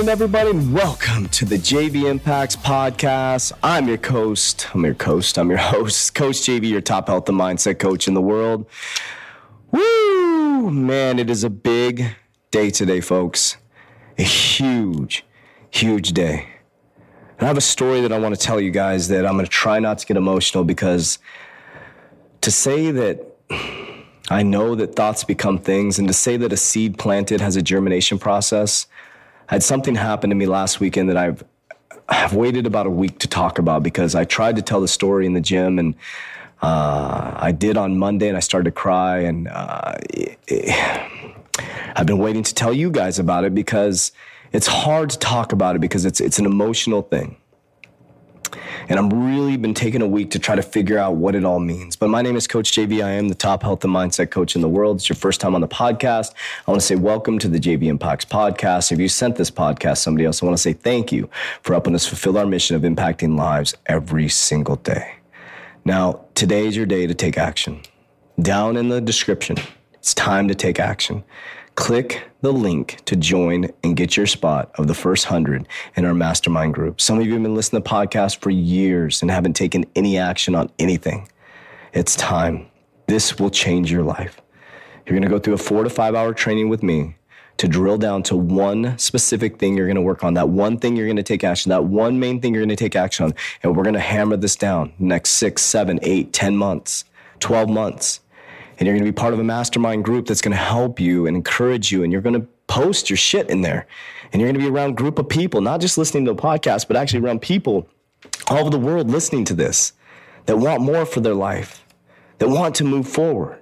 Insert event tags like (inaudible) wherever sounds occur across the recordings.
morning, everybody, welcome to the JV Impacts podcast. I'm your host. I'm your host. I'm your (laughs) host, Coach JV, your top health and mindset coach in the world. Woo! Man, it is a big day today, folks. A huge, huge day. And I have a story that I want to tell you guys that I'm going to try not to get emotional because to say that I know that thoughts become things, and to say that a seed planted has a germination process. I had something happen to me last weekend that I've I've waited about a week to talk about because I tried to tell the story in the gym, and uh, I did on Monday, and I started to cry, and uh, it, (sighs) it, I've been waiting to tell you guys about it because it's hard to talk about it because it's it's an emotional thing. And I'm really been taking a week to try to figure out what it all means. But my name is Coach JV. I am the top health and mindset coach in the world. It's your first time on the podcast. I want to say welcome to the JV Impacts podcast. If you sent this podcast somebody else, I want to say thank you for helping us fulfill our mission of impacting lives every single day. Now, today is your day to take action. Down in the description, it's time to take action. Click the link to join and get your spot of the first hundred in our mastermind group. Some of you have been listening to podcasts for years and haven't taken any action on anything. It's time. This will change your life. You're going to go through a four to five hour training with me to drill down to one specific thing you're going to work on, that one thing you're going to take action, that one main thing you're going to take action on. And we're going to hammer this down next six, seven, eight, ten months, 12 months and you're going to be part of a mastermind group that's going to help you and encourage you and you're going to post your shit in there. And you're going to be around a group of people not just listening to the podcast but actually around people all over the world listening to this that want more for their life that want to move forward.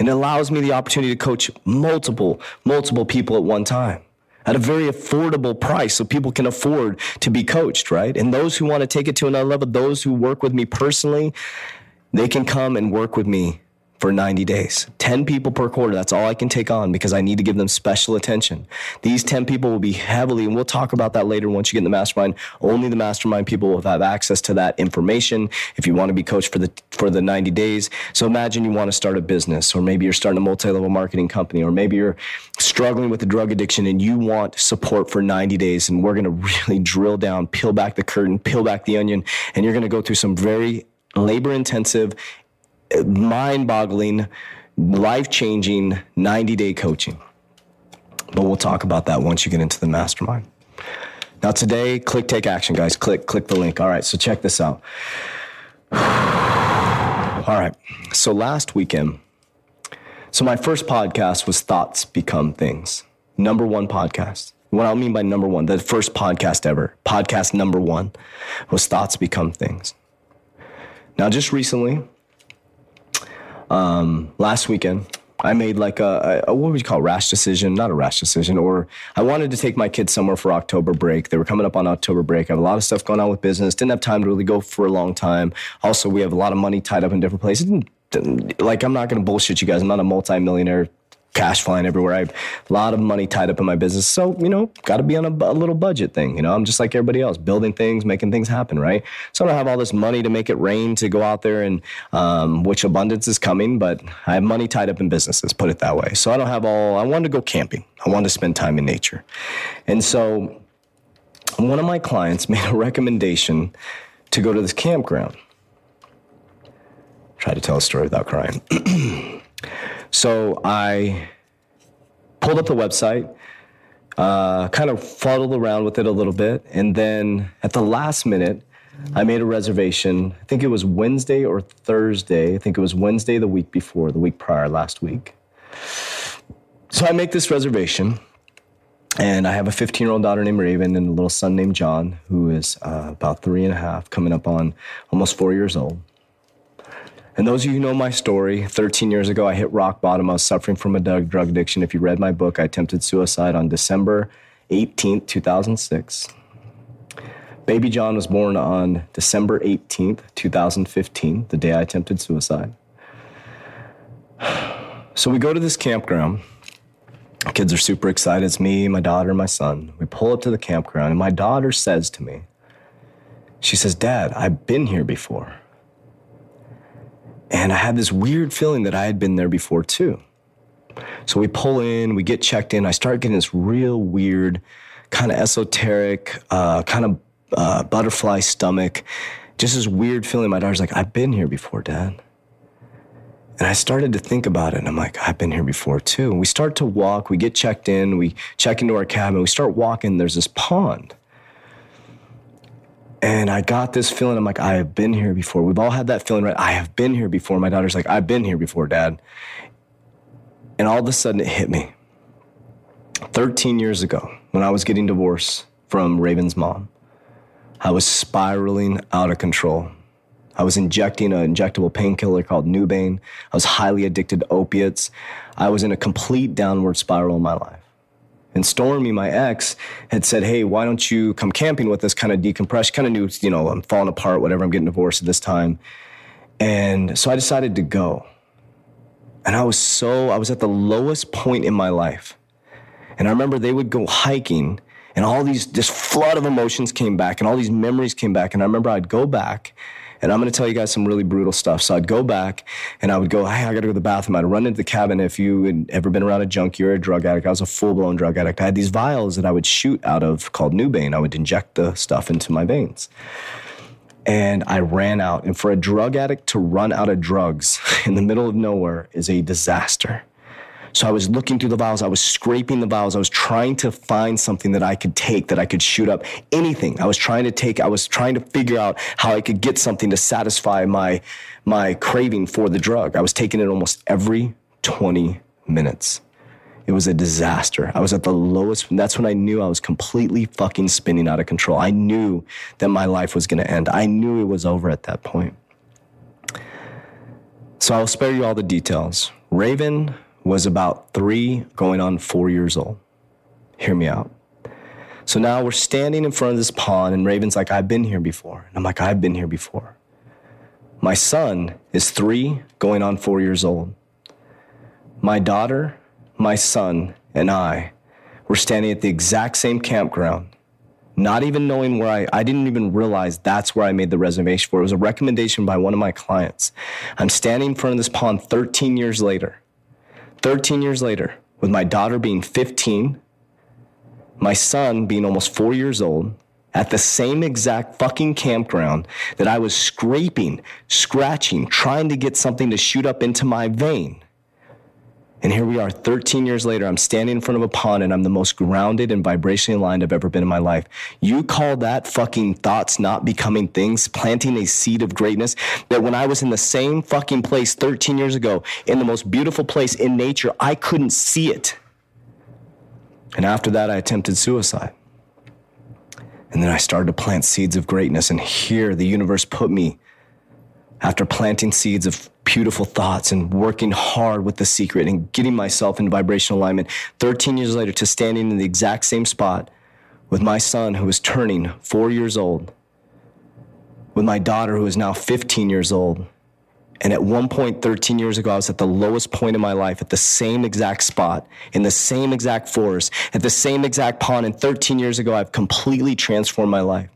And it allows me the opportunity to coach multiple multiple people at one time at a very affordable price so people can afford to be coached right? And those who want to take it to another level those who work with me personally they can come and work with me for 90 days. 10 people per quarter. That's all I can take on because I need to give them special attention. These 10 people will be heavily, and we'll talk about that later once you get in the mastermind. Only the mastermind people will have access to that information if you want to be coached for the for the 90 days. So imagine you want to start a business, or maybe you're starting a multi-level marketing company, or maybe you're struggling with a drug addiction and you want support for 90 days. And we're gonna (laughs) really drill down, peel back the curtain, peel back the onion, and you're gonna go through some very labor intensive mind boggling, life changing 90 day coaching. But we'll talk about that once you get into the mastermind. Now, today, click take action, guys. Click, click the link. All right, so check this out. (sighs) All right, so last weekend, so my first podcast was Thoughts Become Things, number one podcast. What I mean by number one, the first podcast ever, podcast number one was Thoughts Become Things. Now, just recently, um, last weekend, I made like a, a, what would you call rash decision? Not a rash decision, or I wanted to take my kids somewhere for October break. They were coming up on October break. I have a lot of stuff going on with business. Didn't have time to really go for a long time. Also, we have a lot of money tied up in different places. Like I'm not going to bullshit you guys. I'm not a multimillionaire cash flying everywhere. I have a lot of money tied up in my business. So, you know, got to be on a, a, little budget thing. You know, I'm just like everybody else, building things, making things happen, right? So I don't have all this money to make it rain to go out there and, um, which abundance is coming, but I have money tied up in businesses, put it that way. So I don't have all, I wanted to go camping. I wanted to spend time in nature. And so one of my clients (laughs) made a recommendation to go to this campground. Try to tell a story without crying. (clears throat) So I pulled up the website, uh, kind of fuddled around with it a little bit, and then at the last minute, I made a reservation. I think it was Wednesday or Thursday. I think it was Wednesday the week before, the week prior, last week. So I make this reservation, and I have a 15 year old daughter named Raven and a little son named John, who is uh, about three and a half, coming up on almost four years old. And those of you who know my story, 13 years ago, I hit rock bottom. I was suffering from a drug addiction. If you read my book, I attempted suicide on December 18th, 2006. Baby John was born on December 18th, 2015, the day I attempted suicide. (sighs) So we go to this campground. Kids are super excited. It's me, my daughter, my son. We pull up to the campground, and my daughter says to me, She says, Dad, I've been here before. And I had this weird feeling that I had been there before too. So we pull in, we get checked in. I start getting this real weird, kind of esoteric, uh, kind of uh, butterfly stomach, just this weird feeling. My daughter's like, I've been here before, Dad. And I started to think about it, and I'm like, I've been here before too. And we start to walk, we get checked in, we check into our cabin, we start walking, there's this pond. And I got this feeling, I'm like, I have been here before. We've all had that feeling, right? I have been here before. My daughter's like, I've been here before, Dad. And all of a sudden it hit me. 13 years ago, when I was getting divorced from Raven's mom, I was spiraling out of control. I was injecting an injectable painkiller called Nubain. I was highly addicted to opiates. I was in a complete downward spiral in my life. And Stormy, my ex, had said, Hey, why don't you come camping with us, kind of decompress? Kind of knew, you know, I'm falling apart, whatever, I'm getting divorced at this time. And so I decided to go. And I was so, I was at the lowest point in my life. And I remember they would go hiking and all these, this flood of emotions came back and all these memories came back. And I remember I'd go back and I'm going to tell you guys some really brutal stuff. So I'd go back and I would go, hey, I got to go to the bathroom. I'd run into the cabin. If you had ever been around a junkie or a drug addict, I was a full blown drug addict. I had these vials that I would shoot out of called Nubain. I would inject the stuff into my veins. And I ran out. And for a drug addict to run out of drugs (laughs) in the middle of nowhere is a disaster. So I was looking through the vials, I was scraping the vials, I was trying to find something that I could take, that I could shoot up, anything. I was trying to take, I was trying to figure out how I could get something to satisfy my my craving for the drug. I was taking it almost every 20 minutes. It was a disaster. I was at the lowest. That's when I knew I was completely fucking spinning out of control. I knew that my life was going to end. I knew it was over at that point. So I'll spare you all the details. Raven was about three, going on four years old. Hear me out. So now we're standing in front of this pond, and Raven's like, I've been here before. And I'm like, I've been here before. My son is three, going on four years old. My daughter, my son, and I were standing at the exact same campground, not even knowing where I, I didn't even realize that's where I made the reservation for. It was a recommendation by one of my clients. I'm standing in front of this pond 13 years later 13 years later, with my daughter being 15, my son being almost four years old, at the same exact fucking campground that I was scraping, scratching, trying to get something to shoot up into my vein. And here we are, 13 years later. I'm standing in front of a pond and I'm the most grounded and vibrationally aligned I've ever been in my life. You call that fucking thoughts not becoming things, planting a seed of greatness that when I was in the same fucking place 13 years ago, in the most beautiful place in nature, I couldn't see it. And after that, I attempted suicide. And then I started to plant seeds of greatness. And here, the universe put me after planting seeds of beautiful thoughts and working hard with the secret and getting myself in vibrational alignment 13 years later to standing in the exact same spot with my son who was turning four years old with my daughter who is now 15 years old. And at one point 13 years ago i was at the lowest point in my life at the same exact spot in the same exact forest at the same exact pond. And 13 years ago i've completely transformed my life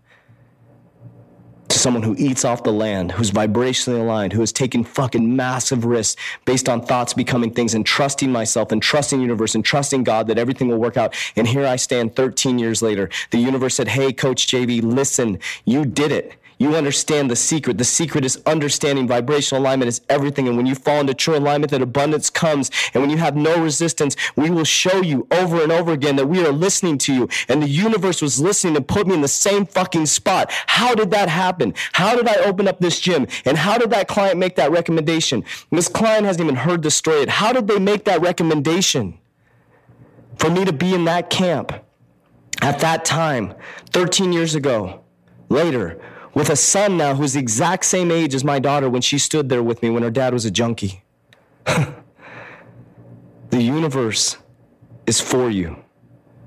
to someone who eats off the land, who's vibrationally aligned, who has taken fucking massive risks based on thoughts becoming things and trusting myself and trusting universe and trusting God that everything will work out. And here I stand 13 years later. The universe said, Hey, Coach JV, listen, you did it. You understand the secret. The secret is understanding vibrational alignment is everything. And when you fall into true alignment, that abundance comes. And when you have no resistance, we will show you over and over again that we are listening to you. And the universe was listening to put me in the same fucking spot. How did that happen? How did I open up this gym? And how did that client make that recommendation? This client hasn't even heard the story yet. How did they make that recommendation for me to be in that camp at that time, 13 years ago? Later, with a son now who's the exact same age as my daughter when she stood there with me when her dad was a junkie. (laughs) the universe is for you,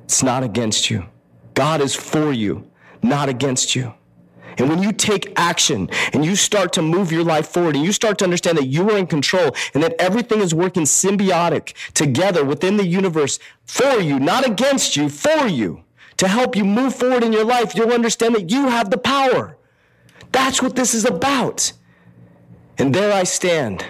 it's not against you. God is for you. not against you. And when you take action and you start to move your life forward and you start to understand that you are in control and that everything is working symbiotic together within the universe for you, not against you, for you, to help you move forward in your life, you'll understand that you have the power. That's what this is about. And there I stand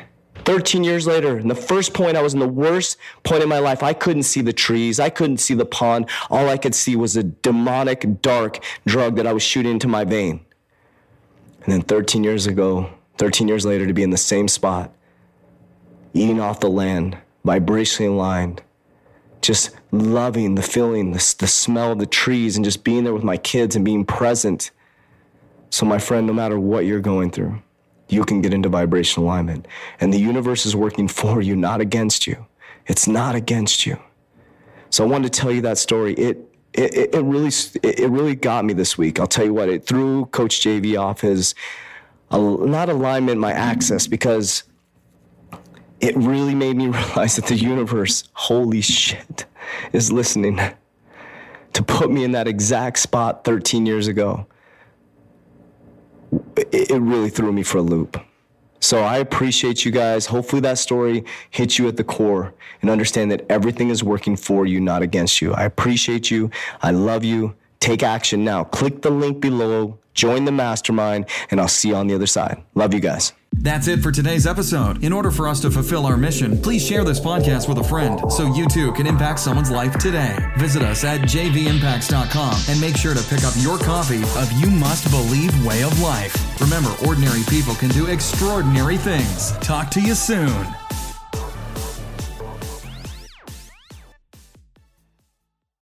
13 years later, and the first point, I was in the worst point in my life. I couldn't see the trees. I couldn't see the pond. All I could see was a demonic, dark drug that I was shooting into my vein. And then 13 years ago, 13 years later, to be in the same spot, eating off the land, vibrationally aligned, just loving the feeling, the, the smell of the trees, and just being there with my kids and being present. So, my friend, no matter what you're going through, you can get into vibration alignment. And the universe is working for you, not against you. It's not against you. So I wanted to tell you that story. It it, it really it really got me this week. I'll tell you what. It threw Coach JV off his not alignment, my access because it really made me (laughs) realize that the universe, holy shit, is listening to put me in that exact spot 13 years ago it really threw me for a loop. So I appreciate you guys. Hopefully that story hits you at the core and understand that everything is working for you, not against you. I appreciate you. I love you. Take action now. Click the link below, join the mastermind, and I'll see you on the other side. Love you guys. That's it for today's episode. In order for us to fulfill our mission, please share this podcast with a friend so you too can impact someone's life today. Visit us at jvimpacts.com and make sure to pick up your copy of You Must Believe Way of Life. Remember, ordinary people can do extraordinary things. Talk to you soon.